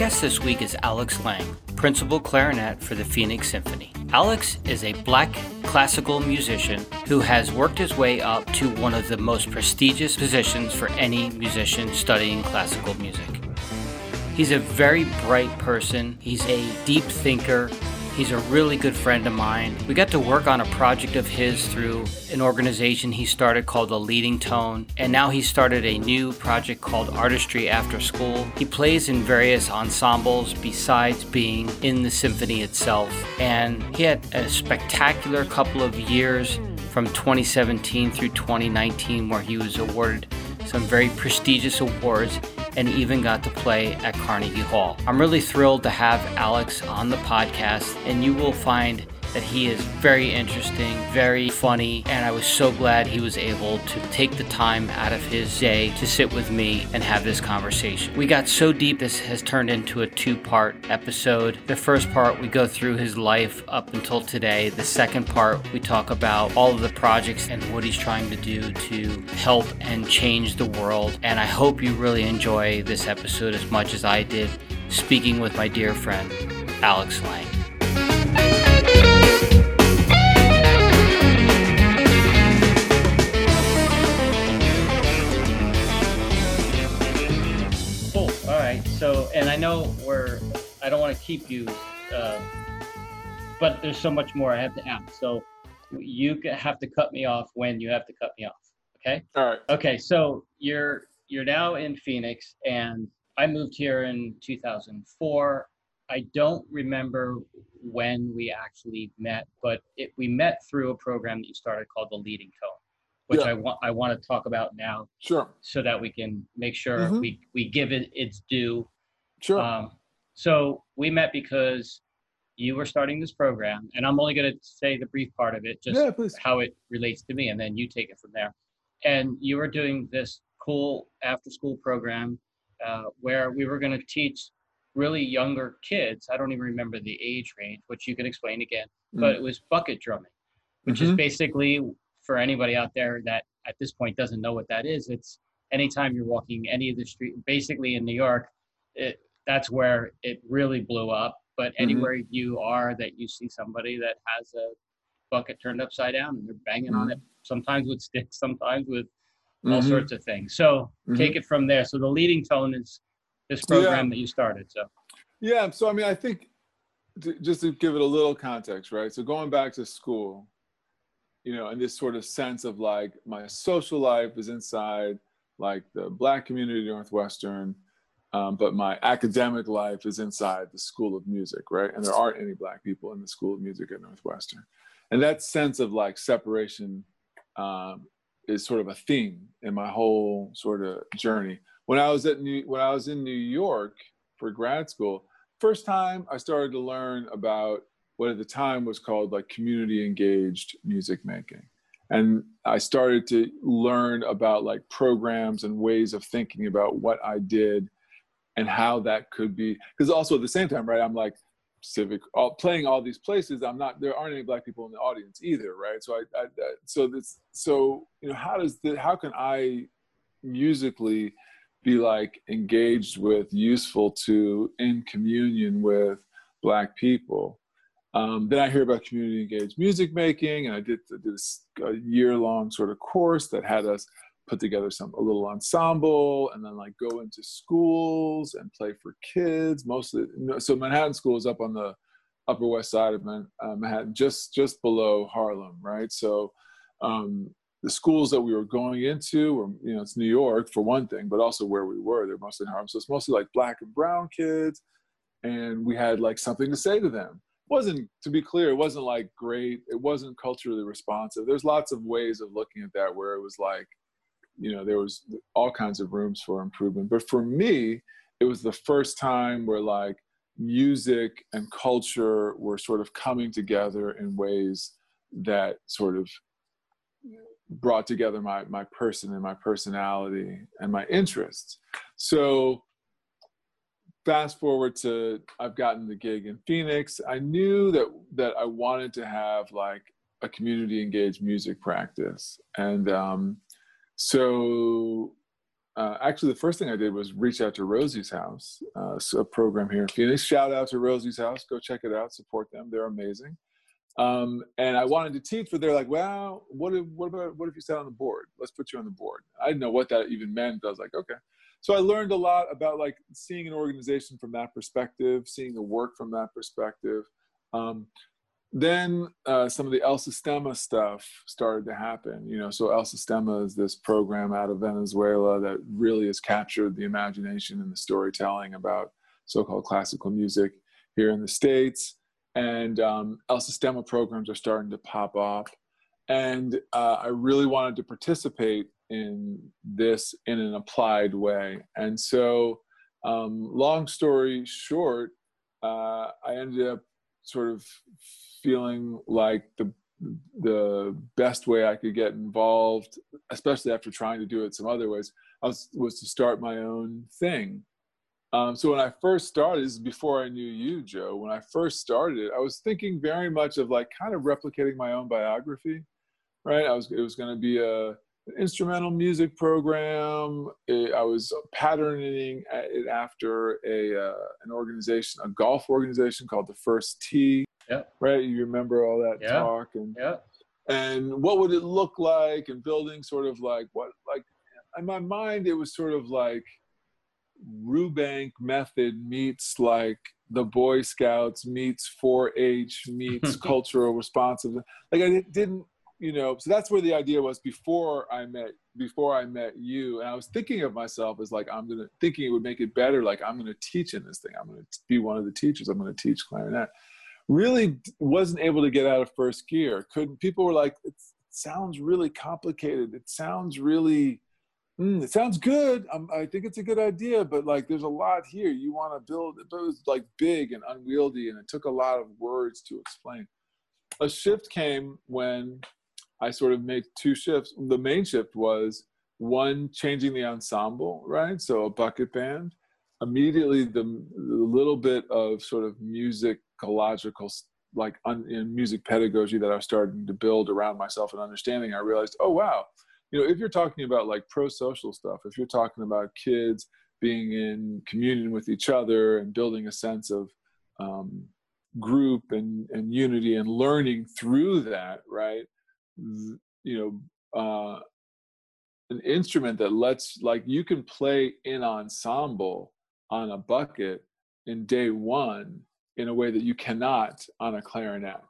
guest this week is Alex Laing, principal clarinet for the Phoenix Symphony. Alex is a black classical musician who has worked his way up to one of the most prestigious positions for any musician studying classical music. He's a very bright person, he's a deep thinker, He's a really good friend of mine. We got to work on a project of his through an organization he started called The Leading Tone, and now he started a new project called Artistry After School. He plays in various ensembles besides being in the symphony itself, and he had a spectacular couple of years from 2017 through 2019 where he was awarded some very prestigious awards and even got to play at Carnegie Hall. I'm really thrilled to have Alex on the podcast, and you will find that he is very interesting, very funny, and I was so glad he was able to take the time out of his day to sit with me and have this conversation. We got so deep, this has turned into a two part episode. The first part, we go through his life up until today. The second part, we talk about all of the projects and what he's trying to do to help and change the world. And I hope you really enjoy this episode as much as I did speaking with my dear friend, Alex Laing. And I know we're, I don't want to keep you, uh, but there's so much more I have to ask. So you have to cut me off when you have to cut me off. Okay. All right. Okay. So you're, you're now in Phoenix and I moved here in 2004. I don't remember when we actually met, but it, we met through a program that you started called the Leading Tone which yeah. I want I want to talk about now. Sure. So that we can make sure mm-hmm. we we give it its due. Sure. Um, so we met because you were starting this program, and I'm only going to say the brief part of it, just yeah, how it relates to me, and then you take it from there. And you were doing this cool after school program uh, where we were going to teach really younger kids. I don't even remember the age range, which you can explain again, mm. but it was bucket drumming, which mm-hmm. is basically for anybody out there that at this point doesn't know what that is, it's anytime you're walking any of the street, basically in New York, it, that's where it really blew up. But mm-hmm. anywhere mm-hmm. you are that you see somebody that has a bucket turned upside down and they're banging mm-hmm. on it, sometimes with sticks, sometimes with all mm-hmm. sorts of things. So mm-hmm. take it from there. So the leading tone is this program yeah. that you started. So yeah, so I mean, I think to, just to give it a little context, right? So going back to school, you know, and this sort of sense of like my social life is inside like the Black community Northwestern, um, but my academic life is inside the School of Music, right? And there aren't any Black people in the School of Music at Northwestern, and that sense of like separation um, is sort of a theme in my whole sort of journey. When I was at New, when I was in New York for grad school, first time I started to learn about what at the time was called like community engaged music making and i started to learn about like programs and ways of thinking about what i did and how that could be because also at the same time right i'm like civic all, playing all these places i'm not there aren't any black people in the audience either right? So i, I so this so you know how does the how can i musically be like engaged with useful to in communion with black people? Um, then I hear about community engaged music making, and I did, I did a year long sort of course that had us put together some a little ensemble, and then like go into schools and play for kids. Mostly, so Manhattan School is up on the Upper West Side of uh, Manhattan, just just below Harlem, right? So. Um, the schools that we were going into were, you know, it's New York for one thing, but also where we were, they're mostly in Harlem. So it's mostly like black and brown kids. And we had like something to say to them wasn't to be clear it wasn't like great it wasn't culturally responsive there's lots of ways of looking at that where it was like you know there was all kinds of rooms for improvement. But for me it was the first time where like music and culture were sort of coming together in ways that sort of brought together my my person and my personality and my interests. So fast forward to I've gotten the gig in Phoenix. I knew that that I wanted to have like a community engaged music practice, and um, so uh, actually, the first thing I did was reach out to Rosie's House, uh, a program here in Phoenix. Shout out to Rosie's House. Go check it out. Support them. They're amazing. Um, and I wanted to teach, but they're like, "Well, what if what about what if you sat on the board? Let's put you on the board." I didn't know what that even meant. I was like, "Okay." So I learned a lot about like seeing an organization from that perspective, seeing the work from that perspective. Um, then uh, some of the El Sistema stuff started to happen. You know, so El Sistema is this program out of Venezuela that really has captured the imagination and the storytelling about so-called classical music here in the states. And um, El Sistema programs are starting to pop up. And uh, I really wanted to participate in this in an applied way. And so, um, long story short, uh, I ended up sort of feeling like the the best way I could get involved, especially after trying to do it some other ways, was, was to start my own thing. Um, so when I first started, this is before I knew you, Joe. When I first started, it, I was thinking very much of like kind of replicating my own biography, right? I was it was going to be a instrumental music program. I was patterning it after a uh, an organization, a golf organization called the First Tee. Yeah. Right. You remember all that yeah. talk and yeah. And what would it look like? And building sort of like what like in my mind it was sort of like Rubank method meets like the Boy Scouts meets 4-H meets cultural responsiveness. Like I didn't you know so that's where the idea was before i met before i met you and i was thinking of myself as like i'm gonna thinking it would make it better like i'm gonna teach in this thing i'm gonna be one of the teachers i'm gonna teach clarinet really wasn't able to get out of first gear couldn't people were like it sounds really complicated it sounds really mm, it sounds good I'm, i think it's a good idea but like there's a lot here you want to build but it was like big and unwieldy and it took a lot of words to explain a shift came when I sort of made two shifts. The main shift was one changing the ensemble, right? So a bucket band. Immediately, the, the little bit of sort of musicological, like un, in music pedagogy that I was starting to build around myself and understanding, I realized, oh wow, you know, if you're talking about like pro-social stuff, if you're talking about kids being in communion with each other and building a sense of um, group and, and unity and learning through that, right? you know uh, an instrument that lets like you can play in ensemble on a bucket in day one in a way that you cannot on a clarinet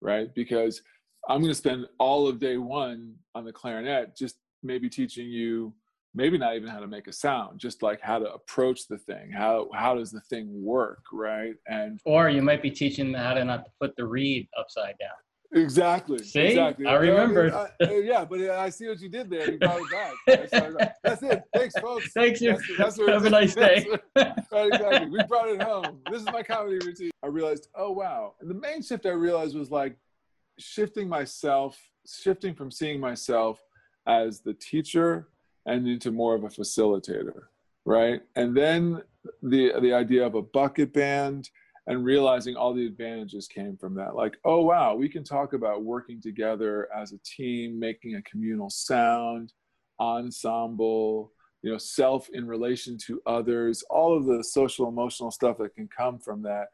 right? Because i'm going to spend all of day one on the clarinet just maybe teaching you maybe not even how to make a sound just like how to approach the thing how how does the thing work right? And or you might be teaching them how to not put the reed upside down Exactly. See, exactly. I remember. I, I, yeah, but I see what you did there. You brought it back. That's it. Thanks, folks. Thanks you. That's, that's Have a nice day. right, exactly. We brought it home. This is my comedy routine. I realized, oh wow. And the main shift I realized was like shifting myself, shifting from seeing myself as the teacher and into more of a facilitator, right? And then the the idea of a bucket band and realizing all the advantages came from that. Like oh wow we can talk about working together as a team making a communal sound ensemble you know self in relation to others all of the social emotional stuff that can come from that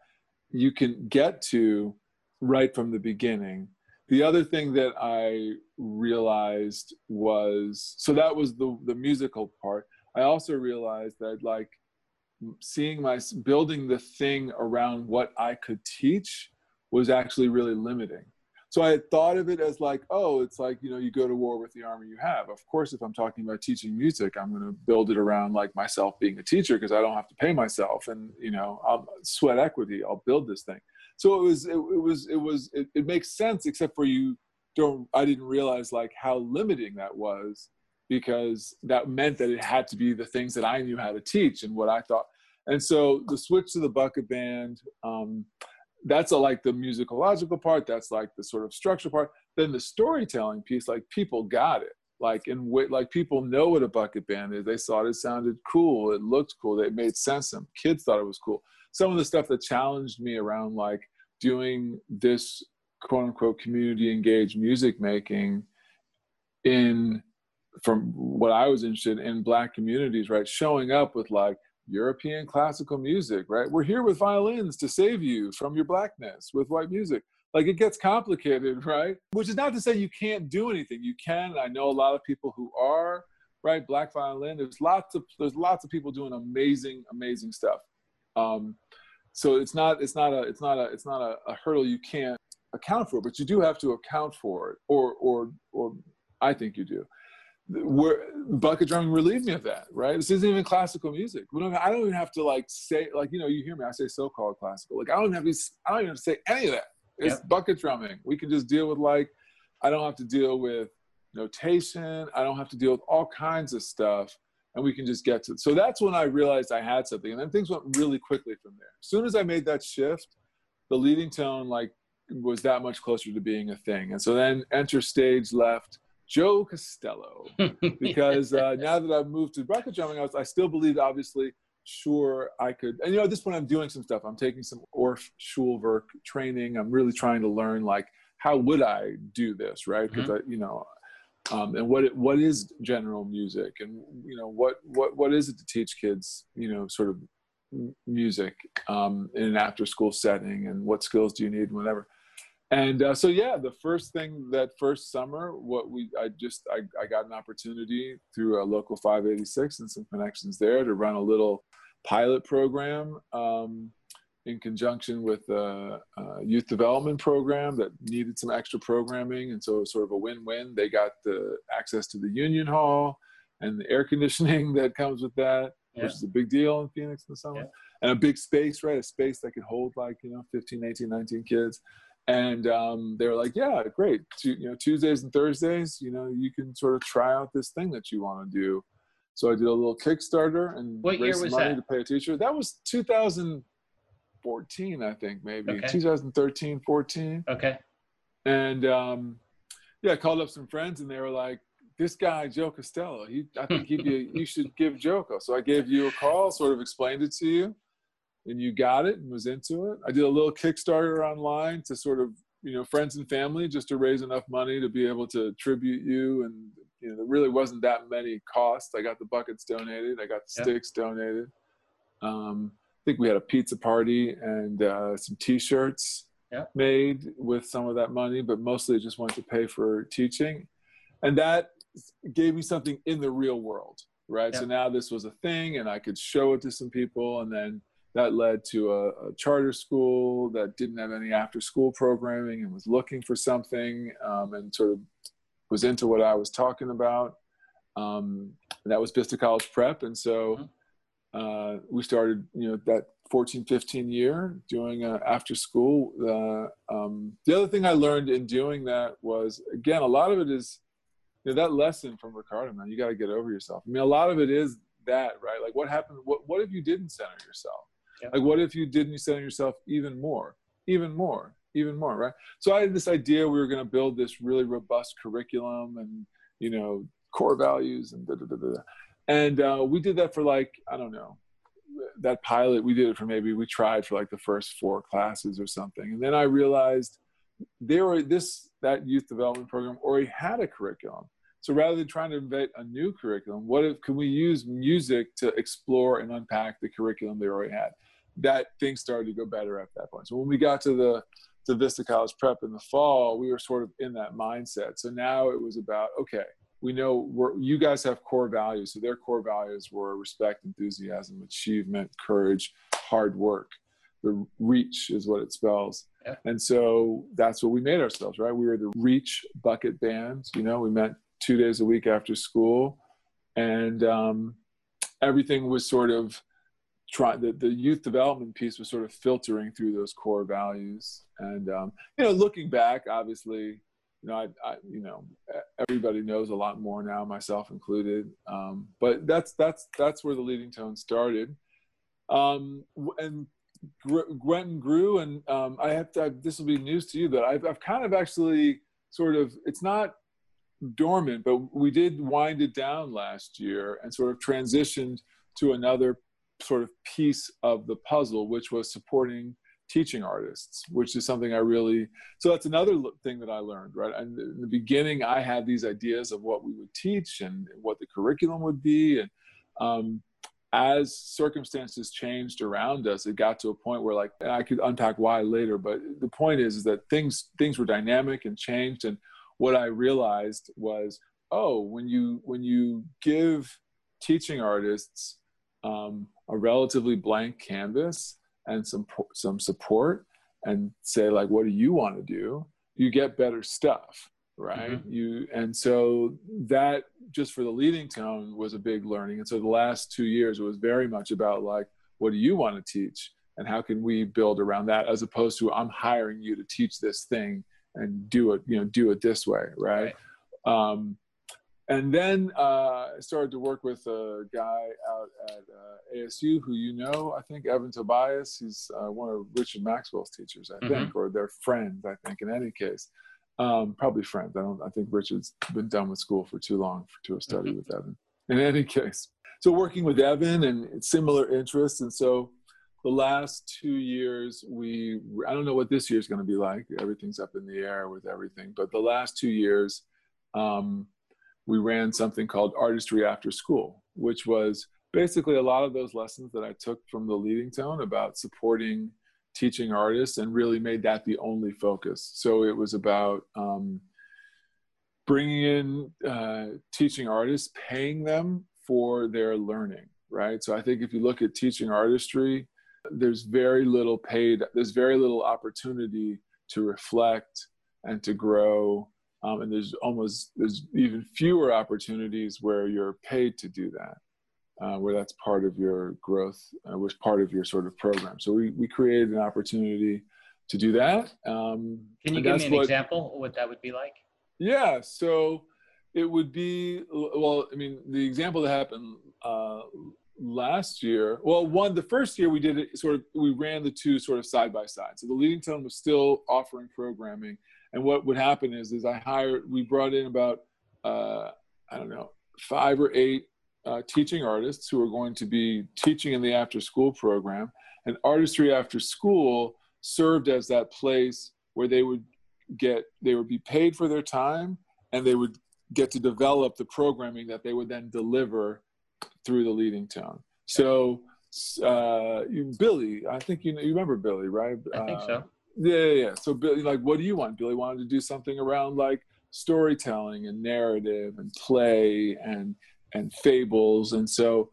you can get to right from the beginning. The other thing that i realized was so that was the the musical part. I also realized that like seeing my building the thing around what I could teach was actually really limiting. So I had thought of it as like, oh, it's like, you know, you go to war with the army you have. Of course, if I'm talking about teaching music, I'm going to build it around like myself being a teacher because I don't have to pay myself and, you know, I'll sweat equity. I'll build this thing. So it was, it, it was, it was, it, it makes sense except for you don't, I didn't realize like how limiting that was because that meant that it had to be the things that I knew how to teach and what I thought. And so the switch to the bucket band, um, that's a, like the musicological part. That's like the sort of structure part. Then the storytelling piece, like people got it. Like in like people know what a bucket band is. They thought it sounded cool. It looked cool. It made sense. Some kids thought it was cool. Some of the stuff that challenged me around like doing this quote unquote community engaged music making in from what I was interested in black communities, right? Showing up with like European classical music, right? We're here with violins to save you from your blackness with white music. Like it gets complicated, right? Which is not to say you can't do anything. You can. I know a lot of people who are, right? Black violin. There's lots of there's lots of people doing amazing, amazing stuff. Um, so it's not it's not a it's not a it's not a, a hurdle you can't account for, but you do have to account for it, or or or I think you do where bucket drumming relieved me of that, right? This isn't even classical music. We don't. I don't even have to like say like you know you hear me. I say so-called classical. Like I don't have to. I don't even have to say any of that. It's yep. bucket drumming. We can just deal with like. I don't have to deal with notation. I don't have to deal with all kinds of stuff, and we can just get to. It. So that's when I realized I had something, and then things went really quickly from there. As soon as I made that shift, the leading tone like was that much closer to being a thing, and so then enter stage left Joe Costello, because uh, now that I've moved to bucket drumming, I, was, I still believed, obviously, sure I could. And you know, at this point, I'm doing some stuff. I'm taking some Orff Schulwerk training. I'm really trying to learn like how would I do this, right? Because mm-hmm. I, you know, um, and what it, what is general music, and you know, what what what is it to teach kids, you know, sort of music um, in an after school setting, and what skills do you need, and whatever and uh, so yeah the first thing that first summer what we i just I, I got an opportunity through a local 586 and some connections there to run a little pilot program um, in conjunction with a, a, youth development program that needed some extra programming. And so it was sort of a win-win. They got the access to the union hall and the air conditioning that comes with that yeah. which is a big deal in phoenix in the summer. Yeah. and a big space right? A space that could hold like you know 15 18 19 kids and um, they were like, "Yeah, great. you know, Tuesdays and Thursdays, you know, you can sort of try out this thing that you want to do." So I did a little Kickstarter and what raised money that? to pay a teacher. That was 2014, I think, maybe okay. 2013, 14. Okay. And um, yeah, I called up some friends, and they were like, "This guy Joe Costello, he, I think he'd be, you should give Joko." So I gave you a call, sort of explained it to you and you got it and was into it. I did a little Kickstarter online to sort of, you know, friends and family just to raise enough money to be able to tribute you. And, you know, there really wasn't that many costs. I got the buckets donated, I got the yep. sticks donated. Um, I think we had a pizza party and uh, some t shirts yep. made with some of that money, but mostly just wanted to pay for teaching. And that gave me something in the real world, right? Yep. So now this was a thing and I could show it to some people and then that led to a, a, charter school that didn't have any after school programming and was looking for something um, and sort of was into what I was talking about. Um, that was Vista College Prep. And so mm-hmm. uh, we started, you know, that 14, 15 year doing uh, after school. Uh, um, the other thing I learned in doing that was, again, a lot of it is, you know, that lesson from Ricardo, man, you got to get over yourself. I mean, a lot of it is that, right? Like what happened, what, what if you didn't center yourself? Yeah. Like, what if you didn't center yourself even more, even more, even more, right? So I had this idea we were going to build this really robust curriculum and, you know, core values and da da da da. And uh, we did that for like, I don't know, that pilot, we did it for maybe, we tried for like the first four classes or something. And then I realized there were this, that youth development program already had a curriculum. So rather than trying to invent a new curriculum, what if can we use music to explore and unpack the curriculum they already had? That things started to go better at that point. So when we got to the to Vista College Prep in the fall, we were sort of in that mindset. So now it was about okay, we know we're, you guys have core values. So their core values were respect, enthusiasm, achievement, courage, hard work. The reach is what it spells. Yeah. And so that's what we made ourselves, right? We were the Reach Bucket Band. You know, we met two days a week after school, and um, everything was sort of trying. The, the youth development piece was sort of filtering through those core values, and um, you know, looking back, obviously, you know, I, I, you know, everybody knows a lot more now, myself included. Um, but that's that's that's where the leading tone started, um, and Gwenton grew, and um, I have to. This will be news to you, but I've I've kind of actually sort of. It's not dormant, but we did wind it down last year and sort of transitioned to another sort of piece of the puzzle, which was supporting teaching artists, which is something I really, so that's another thing that I learned, right? And in the beginning, I had these ideas of what we would teach and what the curriculum would be. And um, as circumstances changed around us, it got to a point where like, I could unpack why later, but the point is, is that things, things were dynamic and changed. And what I realized was, oh, when you, when you give teaching artists um, a relatively blank canvas, and some some support and say like what do you want to do? You get better stuff right? Mm-hmm. you and so that just for the leading tone was a big learning. And so the last two years was very much about like what do you want to teach? And how can we build around that? As opposed to i'm hiring you to teach this thing and do it you know do it this way right, right. Um, and then uh, I started to work with a guy out at uh, ASU who you know, I think Evan Tobias. He's uh, one of Richard Maxwell's teachers, I mm-hmm. think, or they're friends. I think in any case, um, probably friends. I don't. I think Richard's been done with school for too long for, to have studied mm-hmm. with Evan. In any case, so working with Evan and similar interests, and so the last two years we I don't know what this year's going to be like. Everything's up in the air with everything, but the last two years. Um, we ran something called Artistry After School, which was basically a lot of those lessons that I took from the leading tone about supporting teaching artists and really made that the only focus. So it was about um, bringing in uh, teaching artists, paying them for their learning, right? So I think if you look at teaching artistry, there's very little paid, there's very little opportunity to reflect and to grow. Um, and there's almost there's even fewer opportunities where you're paid to do that uh, where that's part of your growth uh, was part of your sort of program. So we, we created an opportunity to do that um, can you give me an what, example what that would be like? Yeah so it would be well i mean the example that happened uh, last year well one the first year we did it sort of we ran the two sort of side by side so the leading tone was still offering programming and what would happen is, is I hired, we brought in about, uh, I don't know, five or eight uh, teaching artists who are going to be teaching in the after school program. And Artistry After School served as that place where they would get, they would be paid for their time and they would get to develop the programming that they would then deliver through the leading tone. So, uh, Billy, I think you know, you remember Billy, right? I think so. Uh, yeah, yeah, yeah. So Billy, like, what do you want? Billy wanted to do something around like storytelling and narrative and play and and fables, and so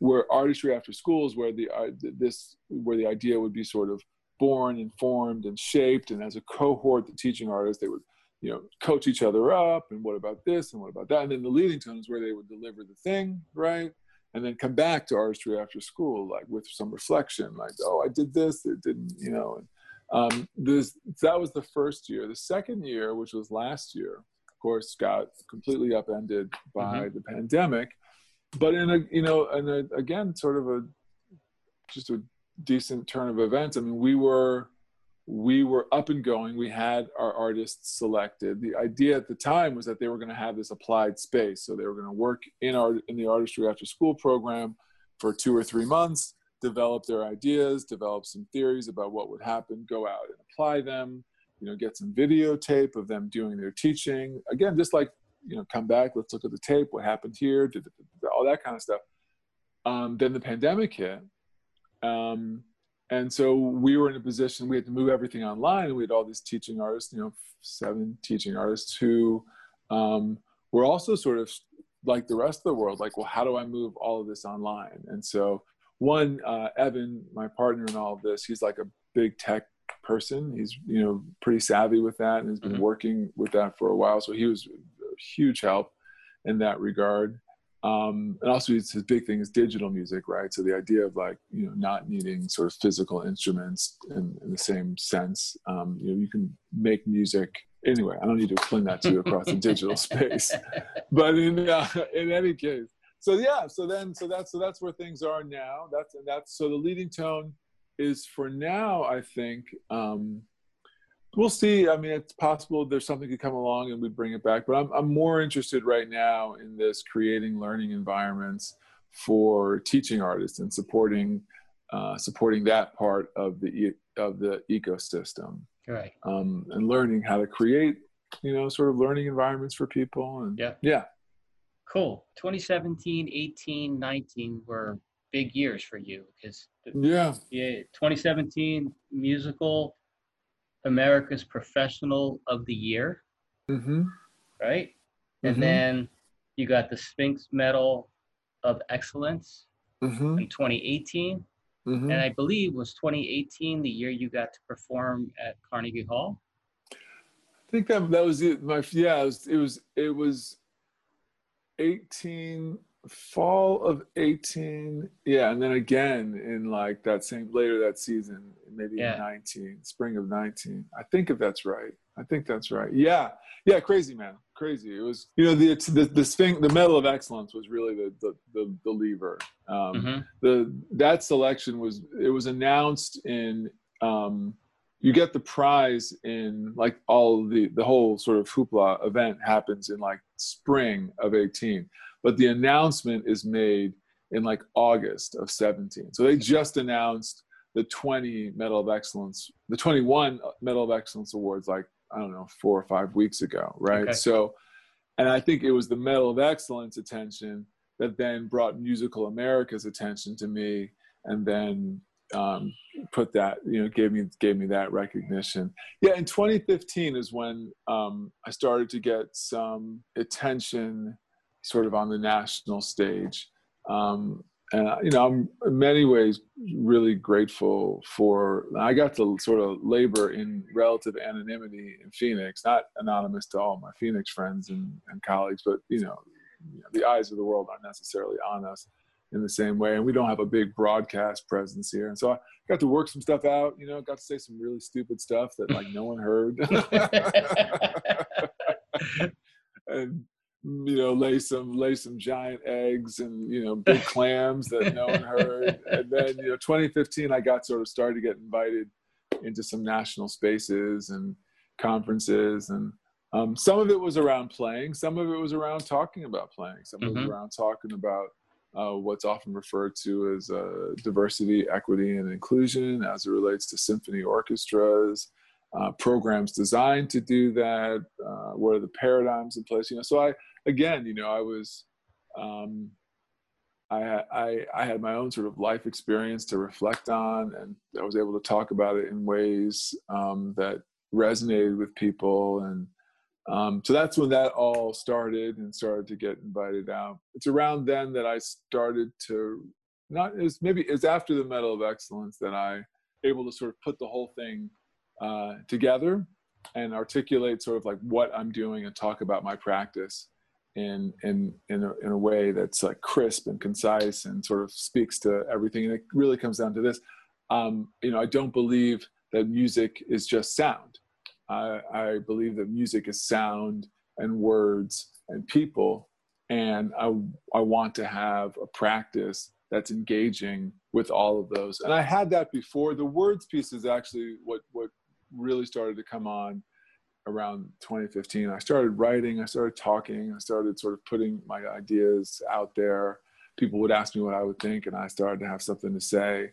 where artistry after schools, where the uh, this where the idea would be sort of born and formed and shaped, and as a cohort, the teaching artists they would you know coach each other up, and what about this and what about that, and then the leading tone is where they would deliver the thing, right? and then come back to artistry after school like with some reflection like oh i did this it didn't you know and um, this, that was the first year. The second year, which was last year, of course, got completely upended by mm-hmm. the pandemic. But in a, you know, and again, sort of a, just a decent turn of events. I mean, we were, we were up and going. We had our artists selected. The idea at the time was that they were going to have this applied space. So they were going to work in our in the artistry after school program for two or three months develop their ideas, develop some theories about what would happen, go out and apply them, you know, get some videotape of them doing their teaching. Again, just like, you know, come back, let's look at the tape, what happened here, all that kind of stuff. Um, then the pandemic hit. Um, and so we were in a position, we had to move everything online, and we had all these teaching artists, you know, seven teaching artists who um, were also sort of like the rest of the world, like, well, how do I move all of this online? And so one uh, evan my partner in all of this he's like a big tech person he's you know pretty savvy with that and has been mm-hmm. working with that for a while so he was a huge help in that regard um, and also his, his big thing is digital music right? So the idea of like you know not needing sort of physical instruments in, in the same sense um, you know you can make music anyway i don't need to explain that to you across the digital space. But in uh, in any case so yeah so then so that's so that's where things are now. That's and that's so the leading tone is for now i think um we'll see i mean it's possible there's something could come along and we bring it back but i'm, I'm more interested right now in this creating learning environments for teaching artists and supporting uh, supporting that part of the e- of the ecosystem, right? Um, and learning how to create, you know, sort of learning environments for people. And yeah, yeah, cool. 2017, 18, 19 were big years for you because yeah, yeah, 2017 musical America's Professional of the Year, mm-hmm. right? And mm-hmm. then you got the Sphinx Medal of Excellence mm-hmm. in 2018. Mm-hmm. And I believe was 2018 the year you got to perform at Carnegie Hall. I think that that was it. My yeah, it was it was, it was 18 fall of 18 yeah and then again in like that same later that season maybe yeah. 19 spring of 19 i think if that's right. I think that's right. Yeah. Yeah crazy man. Crazy. It was you know the the, the thing the medal of excellence was really the the the, the lever. Um, mm-hmm. the that selection was it was announced in um, you get the prize in like all the the whole sort of hoopla event happens in like spring of 18 but the announcement is made in like August of 17. So they just announced the 20 Medal of Excellence, the 21 Medal of Excellence awards, like, I don't know, four or five weeks ago, right? Okay. So, and I think it was the Medal of Excellence attention that then brought Musical America's attention to me and then um, put that, you know, gave me, gave me that recognition. Yeah, in 2015 is when um, I started to get some attention sort of on the national stage. Um, and you know, I'm in many ways really grateful for. I got to sort of labor in relative anonymity in Phoenix, not anonymous to all my Phoenix friends and, and colleagues, but you know, you know, the eyes of the world aren't necessarily on us in the same way, and we don't have a big broadcast presence here. And so I got to work some stuff out. You know, got to say some really stupid stuff that like no one heard. and you know, lay some lay some giant eggs and you know big clams that no one heard. And then you know, 2015, I got sort of started to get invited into some national spaces and conferences, and um, some of it was around playing, some of it was around talking about playing, some mm-hmm. of it was mm-hmm. around talking about uh, what's often referred to as uh, diversity, equity, and inclusion as it relates to symphony orchestras. Uh, programs designed to do that. Uh, what are the paradigms in place? You know, so I again, you know, I was, um, I, I, I had my own sort of life experience to reflect on, and I was able to talk about it in ways um, that resonated with people. And um, so that's when that all started and started to get invited out. It's around then that I started to not as maybe it's after the Medal of Excellence that I able to sort of put the whole thing uh, together and articulate sort of like what I'm doing and talk about my practice in in in a, in a way that's like crisp and concise and sort of speaks to everything and it really comes down to this. Um, you know i don't believe that music is just sound. I, I believe that music is sound and words and people and I, I want to have a practice that's engaging with all of those. And i had that before. The words piece is actually what what really started to come on around 2015 i started writing i started talking i started sort of putting my ideas out there. People would ask me what i would think and i started to have something to say.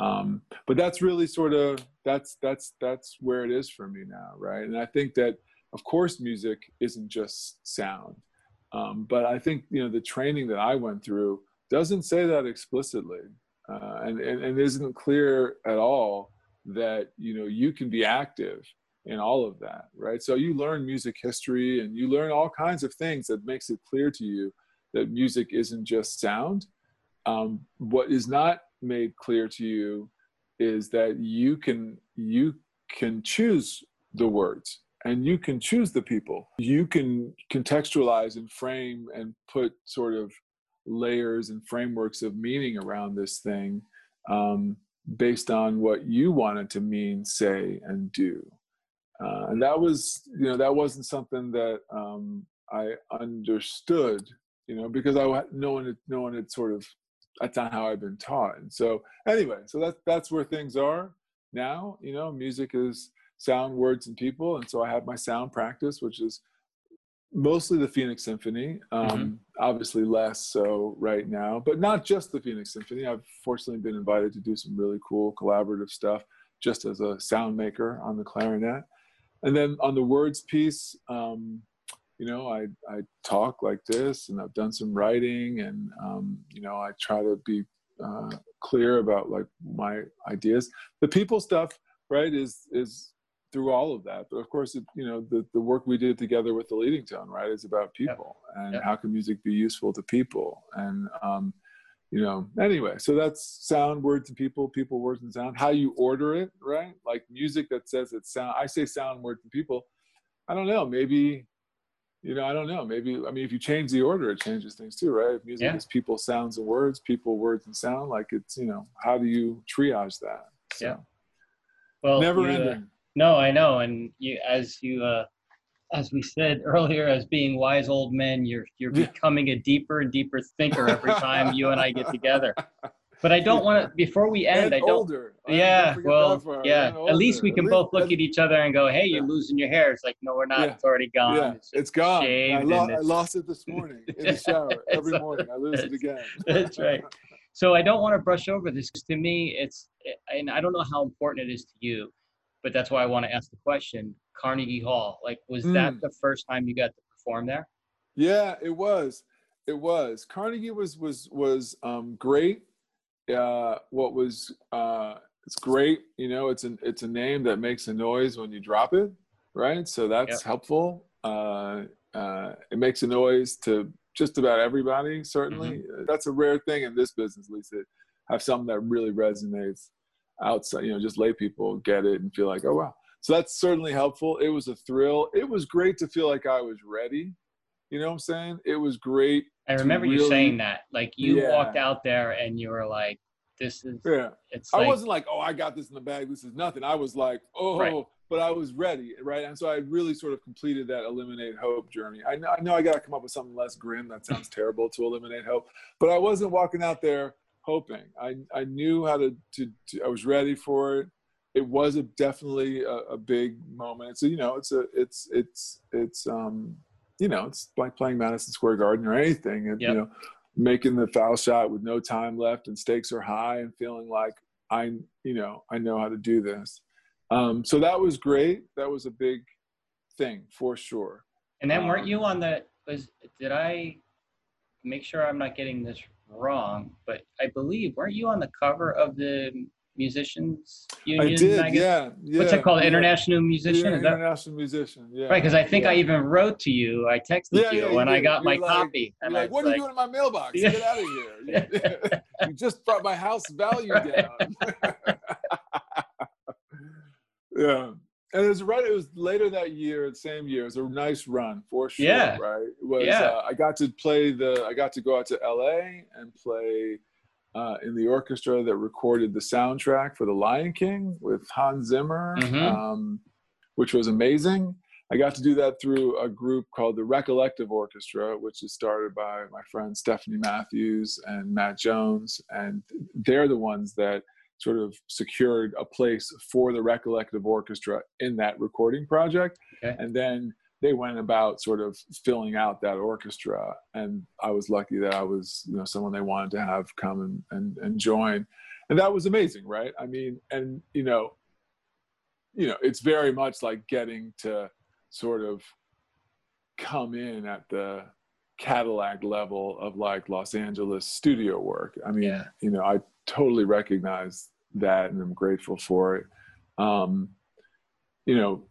Um, but that's really sort of that's that's that's where it is for me now right? And i think that of course music isn't just sound. Um, but i think you know the training that i went through doesn't say that explicitly. Uh, and, and and isn't clear at all that you know you can be active in all of that right? So you learn music history and you learn all kinds of things that makes it clear to you that music isn't just sound. Um, what is not made clear to you is that you can you can choose the words and you can choose the people. You can contextualize and frame and put sort of layers and frameworks of meaning around this thing um, based on what you want it to mean say and do uh, and that was you know that wasn't something that um, I understood you know because I no one had, no one had sort of that's not how I've been taught and so anyway so that's that's where things are now you know music is sound words and people and so I have my sound practice which is mostly the Phoenix Symphony. Um, mm-hmm. Obviously, less so right now, but not just the Phoenix Symphony. I've fortunately been invited to do some really cool collaborative stuff just as a sound maker on the clarinet. And then on the words piece, um, you know, I, I talk like this and I've done some writing and, um, you know, I try to be uh, clear about like my ideas. The people stuff, right, is, is through all of that. But of course, it, you know, the, the work we did together with the leading tone, right, is about people yep. and yep. how can music be useful to people. And, um, you know, anyway, so that's sound, words, and people, people, words, and sound. How you order it, right? Like music that says it's sound. I say sound, words, and people. I don't know. Maybe, you know, I don't know. Maybe, I mean, if you change the order, it changes things too, right? If music yeah. is people, sounds, and words, people, words, and sound, like it's, you know, how do you triage that? So, yeah. Well, never you, uh, ending. Uh, no, I know. And you, as you, uh, as we said earlier, as being wise old men, you're you're becoming a deeper and deeper thinker every time you and I get together. But I don't want to. Before we end, and I don't. Older. Yeah, well, yeah. At least we can both look at each other and go, "Hey, you're losing your hair." It's like, no, we're not. Yeah. It's already gone. Yeah, it's, it's gone. I, lo- I, lost it this morning in the shower every morning. I lose it again. that's right. So I don't want to brush over this. because To me, it's, and I don't know how important it is to you, but that's why I want to ask the question. Carnegie Hall, like, was mm. that the first time you got to perform there? Yeah, it was. It was. Carnegie was was was um, great. Uh, what was uh, it's great. You know, it's an it's a name that makes a noise when you drop it, right? So that's yep. helpful. Uh, uh, it makes a noise to just about everybody. Certainly, mm-hmm. that's a rare thing in this business, Lisa. Have something that really resonates outside, you know, just lay people get it and feel like, oh wow. So that's certainly helpful. It was a thrill. It was great to feel like I was ready. You know what I'm saying? It was great. I remember really, you saying that. Like you yeah. walked out there and you were like, this is yeah. It's like, I wasn't like, oh, I got this in the bag. This is nothing. I was like, oh, right. but I was ready, right? And so I really sort of completed that eliminate hope journey. I know I, know I got to come up with something less grim. That sounds terrible to eliminate hope, but I wasn't walking out there hoping. I, I knew how to, to, to, I was ready for it. It was a, definitely a, a, big moment. So, you know, it's a, it's, it's, it's, um, you know, it's like playing Madison Square Garden or anything and, yep. you know, making the foul shot with no time left and stakes are high and feeling like I, you know, I know how to do this. Um, so that was great. That was a big thing for sure. And then weren't um, you on the, was, did I make sure I'm not getting this wrong, but I believe weren't you on the cover of the musicians union? I did, magazine? yeah, yeah. What's it called? Yeah. International musician? Yeah, international musician, yeah. Right, because I think. I even wrote to you. I texted you when I got my like, copy. And like, what are like, you doing in my mailbox? Get out of here! you just brought my house value down. yeah and it was right. It was later that year, same year. It was a nice run for sure. Yeah. Right. It was. Yeah. Uh, I got to play the. I got to go out to L.A. and play uh, in the orchestra that recorded the soundtrack for The Lion King with Hans Zimmer, mm-hmm. um, which was amazing. I got to do that through a group called the Recollective Orchestra, which is started by my friends Stephanie Matthews and Matt Jones, and they're the ones that sort of secured a place for the Recollective Orchestra in that recording project. Okay. And then they went about sort of filling out that orchestra. And I was lucky that I was, you know, someone they wanted to have come and, and, and join. And that was amazing, right? I mean, and, you know, you know, it's very much like getting to sort of come in at the Cadillac level of like Los Angeles studio work. I mean, yeah. you know, I totally recognize that and I'm grateful for it. Um, you know,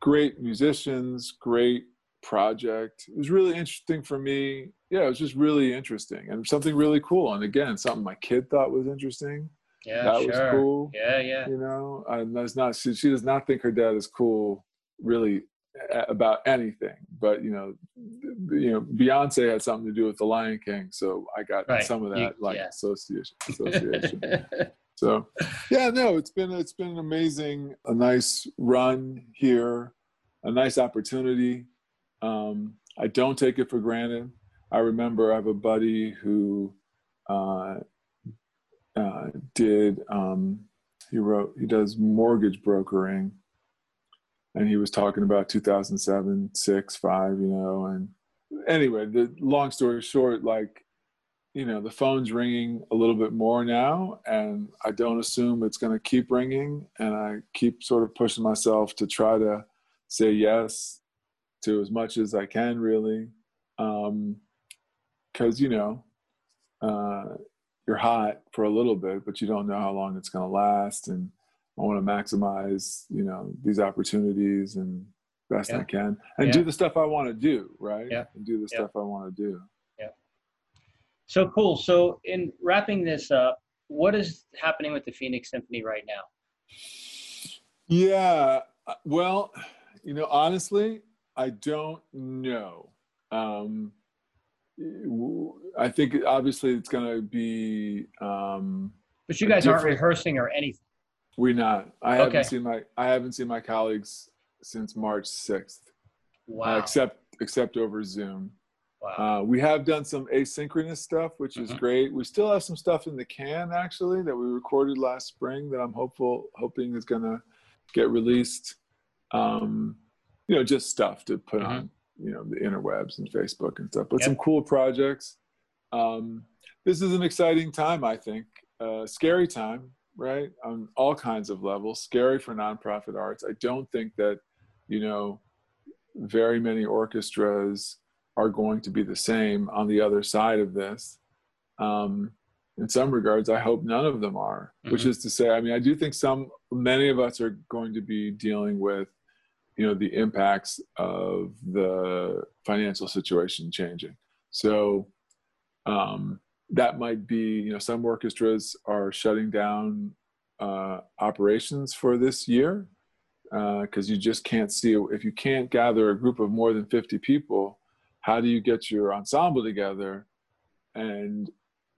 great musicians, great project. It was really interesting for me. Yeah, it was just really interesting and something really cool. And again, something my kid thought was interesting. Yeah, that sure. was cool. Yeah, yeah. You know, and that's not she, she does not think her dad is cool really about anything. But you know, you know, Beyonce had something to do with the Lion King, so I got right. some of that you, like yeah. association. Association. so, yeah, no, it's been it's been amazing, a nice run here, a nice opportunity. Um, I don't take it for granted. I remember I have a buddy who uh, uh, did um, he wrote he does mortgage brokering and he was talking about 2007, six, five, you know, and anyway, the long story short, like, you know, the phone's ringing a little bit more now, and I don't assume it's going to keep ringing, and I keep sort of pushing myself to try to say yes to as much as I can, really, because um, you know, uh, you're hot for a little bit, but you don't know how long it's going to last, and I want to maximize, you know, these opportunities and best yeah. I can and yeah. do the stuff I want to do, right? Yeah. And do the yeah. stuff I want to do. So cool. So in wrapping this up, what is happening with the Phoenix Symphony right now? Yeah. Uh, well, you know, honestly, I don't know. Um, I think obviously it's going to be. Um, but you guys aren't rehearsing or anything. We're not. I okay. haven't seen my I haven't seen my colleagues since March sixth. Uh, wow. Uh, except except over Zoom. Wow. Uh, we have done some asynchronous stuff, which is mm-hmm. great. We still have some stuff in the can actually that we recorded last spring that I'm hopeful hoping is gonna get released. Um, you know, just stuff to put mm-hmm. on you know the interwebs and Facebook and stuff, but yep. some cool projects. Um, this is an exciting time, I think. Uh, scary time right? On all kinds of levels. Scary for nonprofit arts. I don't think that, you know, very many orchestras are going to be the same on the other side of this. Um, in some regards, I hope none of them are, mm-hmm. which is to say, I mean, I do think some, many of us are going to be dealing with, you know, the impacts of the financial situation changing. So, um, that might be you know some orchestras are shutting down uh, operations for this year because uh, you just can't see if you can't gather a group of more than 50 people how do you get your ensemble together and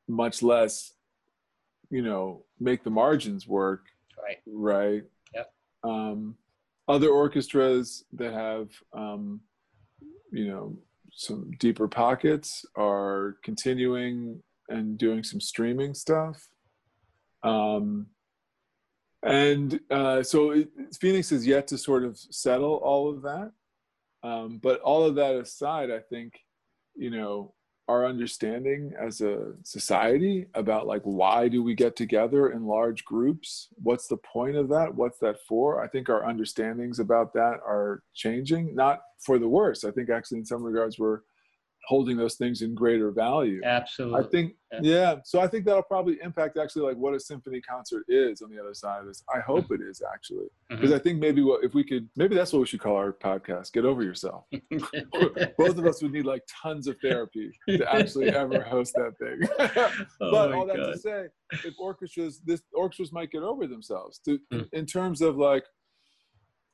much less you know make the margins work right right yep. um, other orchestras that have um, you know some deeper pockets are continuing and doing some streaming stuff. Um, and uh, so it, Phoenix is yet to sort of settle all of that. Um, but all of that aside, I think, you know, our understanding as a society about like why do we get together in large groups? What's the point of that? What's that for? I think our understandings about that are changing not for the worse. I think actually in some regards we're holding those things in greater value. Absolutely. I think, yeah. yeah. So I think that'll probably impact actually like what a symphony concert is on the other side of this. I hope it is actually, because mm-hmm. I think maybe what if we could, maybe that's what we should call our podcast. Get over yourself. Both of us would need like tons of therapy to actually ever host that thing. oh but all that God. to say, if orchestras, this orchestras might get over themselves to, mm. in terms of like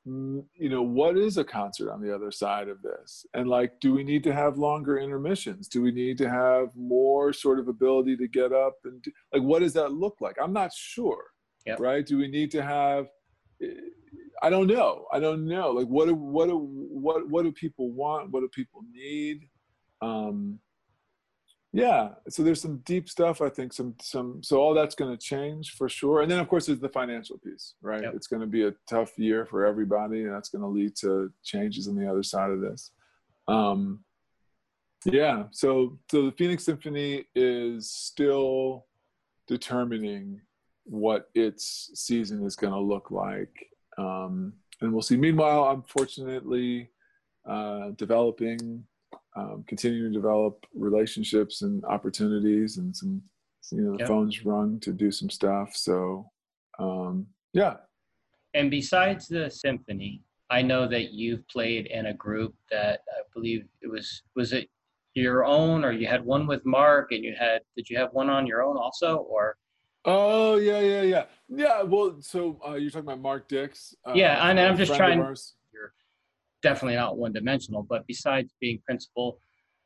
you know what is a concert on the other side of this? And like do we need to have longer intermissions? Do we need to have more sort of ability to get up and do, like what does that look like? I'm not sure yep. right? Do we need to have i don't know. I don't know. Like what do what do what what do people want? What do people need? Um yeah so there's some deep stuff i think some some so all that's going to change for sure and then of course there's the financial piece right? Yep. it's going to be a tough year for everybody and that's going to lead to changes on the other side of this. Um yeah so so the phoenix symphony is still determining what its season is going to look like um and we'll see. Meanwhile i'm fortunately uh developing um, continuing to develop relationships and opportunities and some you know the yep. phones rung to do some stuff. So um, yeah. And besides the symphony i know that you've played in a group that i believe it was was it your own or you had one with mark and you had did you have one on your own also or? Oh yeah yeah yeah. Yeah well so uh, you're talking about mark dix uh, yeah and i'm just trying definitely not one dimensional, but besides being principal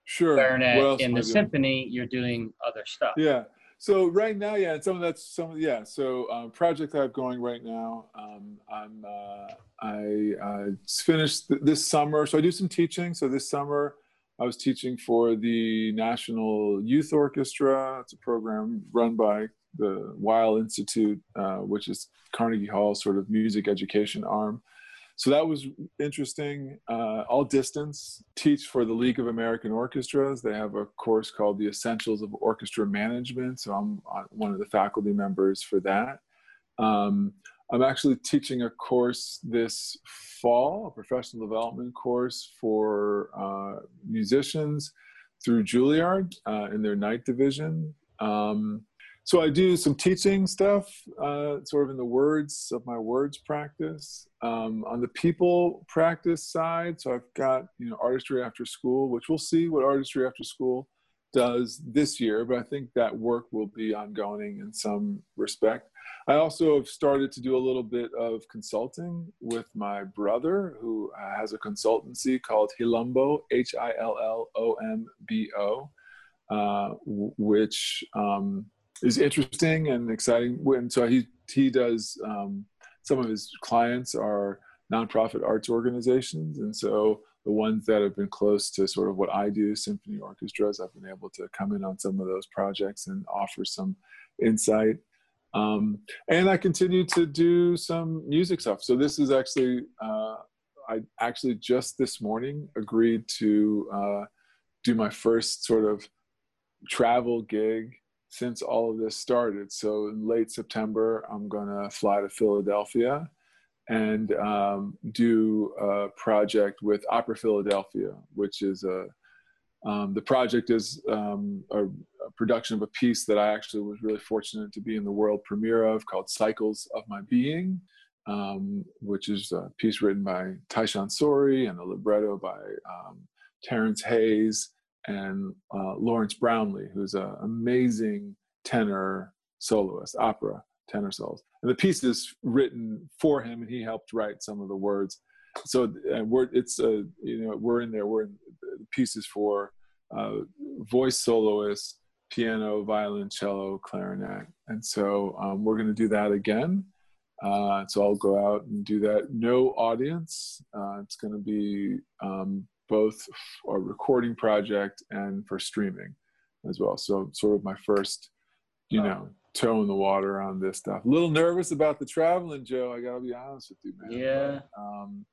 sure clarinet in the symphony, you're doing other stuff. Yeah. So right now, yeah, and some of that's some yeah. So um, project I have going right now, um, I'm uh, I uh, finished th- this summer. So I do some teaching. So this summer I was teaching for the National Youth Orchestra. It's a program run by the Weill Institute, uh, which is Carnegie Hall sort of music education arm. So that was interesting. Uh, all distance. Teach for the League of American Orchestras. They have a course called the Essentials of Orchestra Management. So I'm one of the faculty members for that. Um, I'm actually teaching a course this fall, a professional development course for uh, musicians through Juilliard uh, in their night division. Um, so I do some teaching stuff, uh, sort of in the words of my words practice. Um, on the people practice side, so I've got you know artistry after school, which we'll see what artistry after school does this year, but I think that work will be ongoing in some respect. I also have started to do a little bit of consulting with my brother, who has a consultancy called Hillombo, H I L L O M B O, uh, which um, is interesting and exciting. And so he he does um, some of his clients are nonprofit arts organizations, and so the ones that have been close to sort of what I do, symphony orchestras, I've been able to come in on some of those projects and offer some insight. Um, and I continue to do some music stuff. So this is actually, uh, I actually just this morning agreed to uh, do my first sort of travel gig since all of this started. So in late September, I'm going to fly to Philadelphia and um, do a project with Opera Philadelphia, which is a um, the project is um, a, a, production of a piece that I actually was really fortunate to be in the world premiere of called Cycles of My Being, um, which is a piece written by Tyshawn Sorey and a libretto by um, Terrence Hayes and uh, Lawrence Brownlee, who's an amazing tenor soloist, opera tenor solos. And the piece is written for him, and he helped write some of the words. So we're it's uh, you know we're in there. We're in pieces for uh, voice soloists, piano, violin, cello, clarinet, and so um, we're going to do that again. Uh, so I'll go out and do that. No audience. Uh, it's going to be um, both a recording project and for streaming as well. So sort of my first, you know, toe in the water on this stuff. A little nervous about the traveling, Joe. I gotta be honest with you, man. Yeah. But, um,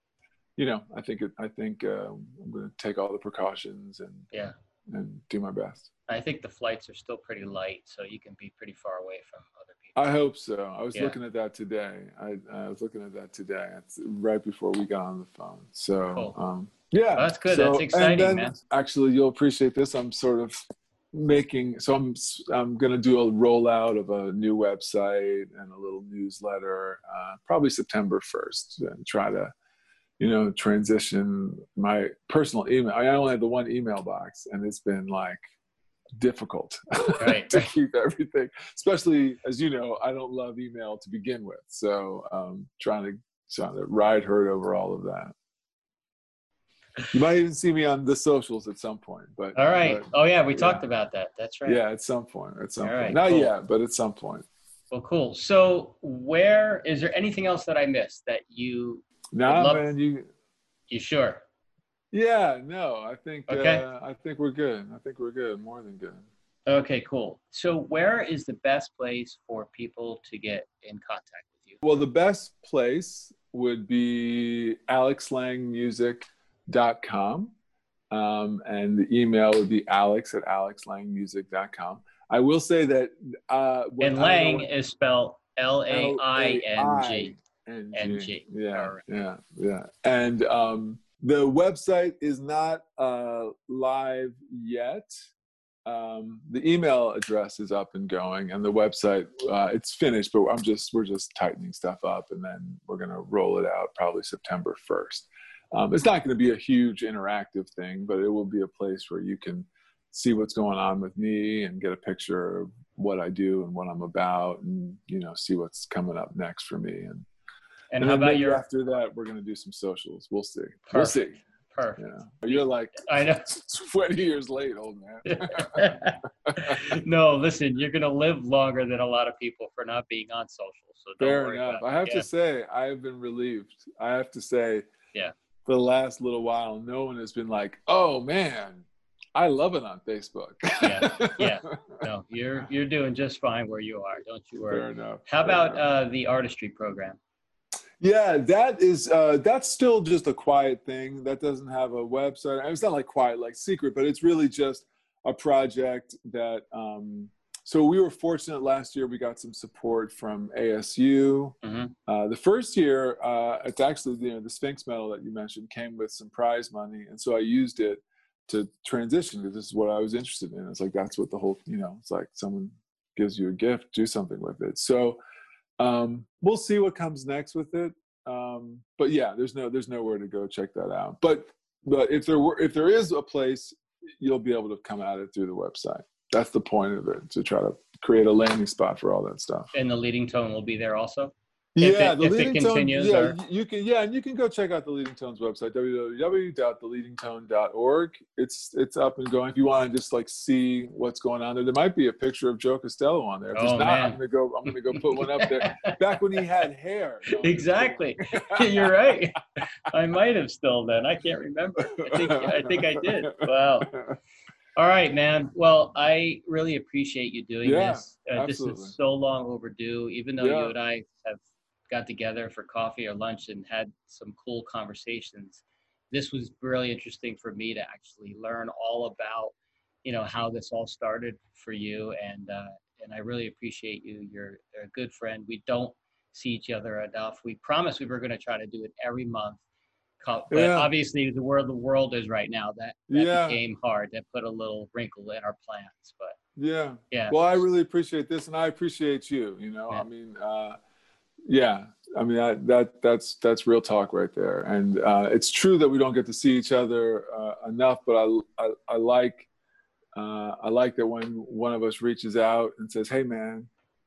you know, I think it, I think uh, I'm to take all the precautions and yeah, and do my best. I think the flights are still pretty light, so you can be pretty far away from other people. I hope so. I was yeah. looking at that today. I, I, was looking at that today. It's right before we got on the phone. So cool. um, yeah, well, that's good. So, that's exciting, then, man. Actually, you'll appreciate this. I'm sort of making so i'm i'm going to do a rollout of a new website and a little newsletter uh, probably september 1st and try to you know transition my personal email i only have the one email box and it's been like difficult right. to keep everything especially as you know i don't love email to begin with so um trying to trying to ride herd over all of that you might even see me on the socials at some point. But all right. But, oh yeah, we yeah. talked about that. That's right. Yeah, at some point. At some all point. Right, Not cool. yet, but at some point. Well, cool. So, where is there anything else that I missed that you? No, nah, man. You. You sure? Yeah. No, I think. Okay. Uh, I think we're good. I think we're good. More than good. Okay. Cool. So, where is the best place for people to get in contact with you? Well, the best place would be Alex Laing Music com. Um, and the email would be alex at alexlaingmusic.com. I will say that. Uh, and Laing is spelled L A I N G. N G. Yeah, yeah, yeah. And um, the website is not uh, live yet. Um, the email address is up and going, and the website uh, it's finished, but I'm just we're just tightening stuff up, and then we're gonna roll it out probably September 1st. Um, it's not going to be a huge interactive thing, but it will be a place where you can see what's going on with me and get a picture of what I do and what I'm about, and you know, see what's coming up next for me. And and, and how about your after that? We're going to do some socials. We'll see. Perfect. We'll see. Perfect. Yeah. You're like I know 20 years late, old man. no, listen, you're gonna live longer than a lot of people for not being on social. So fair enough. I have yeah. to say, I have been relieved. I have to say, yeah, for the last little while, no one has been like, "Oh man, I love it on Facebook." yeah, yeah. No, you're you're doing just fine where you are. Don't you worry. Fair enough. How Fair about enough. Uh, the artistry program? Yeah, that is uh, that's still just a quiet thing. That doesn't have a website. It's not like quiet, like secret, but it's really just a project that. Um, so we were fortunate last year. We got some support from ASU. Mm-hmm. Uh, the first year, uh, it's actually you know the Sphinx medal that you mentioned came with some prize money, and so I used it to transition because this is what I was interested in. It's like that's what the whole you know. It's like someone gives you a gift, do something with it. So um, we'll see what comes next with it. Um, but yeah, there's no there's nowhere to go check that out. But but if there were if there is a place, you'll be able to come at it through the website. That's the point of it to try to create a landing spot for all that stuff. And the leading tone will be there also yeah, it, the leading tone. Yeah, or... you can. Yeah, and you can go check out the leading tones website www.theleadingtone.org. It's it's up and going. If you want to just like see what's going on there, there might be a picture of Joe Costello on there. If oh, not, man. I'm gonna go. I'm gonna go put one up there. Back when he had hair. exactly. You're right. I might have still then. I can't remember. I think I think I did. Wow. All right, man. Well, I really appreciate you doing yeah, this. Uh, this is so long overdue. Even though yeah. you and I have got together for coffee or lunch and had some cool conversations. This was really interesting for me to actually learn all about, you know, how this all started for you. And, uh, and I really appreciate you. You're a good friend. We don't see each other enough. We promised we were going to try to do it every month. But yeah. obviously, the world the world is right now, that, that yeah. became hard. That put a little wrinkle in our plans. But yeah, yeah. Well, I really appreciate this, and I appreciate you. You know, yeah. I mean, uh, yeah, I mean that, that that's that's real talk right there, and uh, it's true that we don't get to see each other uh, enough. But I I, I like uh, I like that when one of us reaches out and says, "Hey, man,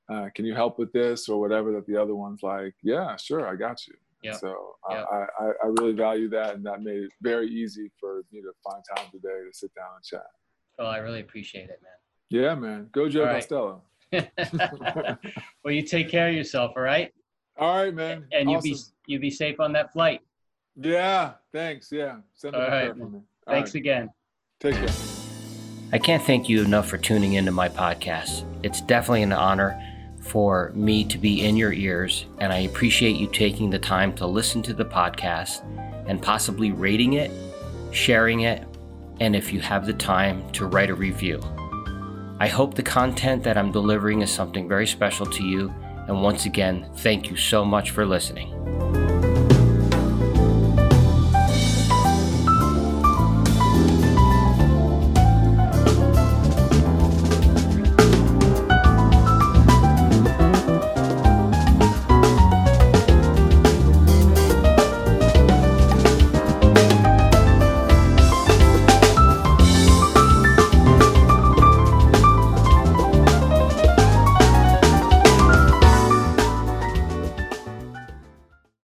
uh, can you help with this or whatever?" That the other one's like, "Yeah, sure, I got you." Yeah. So uh, yeah. I, I, I really value that, and that made it very easy for me to find time today to sit down and chat. Oh, I really appreciate it, man. Yeah, man. Go Joe right. Costello. well, you take care of yourself, all right? All right, man. And awesome. you be you be safe on that flight. Yeah, thanks. Yeah. Send all right. For me. All thanks right. again. Take care. I can't thank you enough for tuning into my podcast. It's definitely an honor for me to be in your ears, and I appreciate you taking the time to listen to the podcast and possibly rating it, sharing it, and if you have the time, to write a review. I hope the content that I'm delivering is something very special to you, and once again, thank you so much for listening.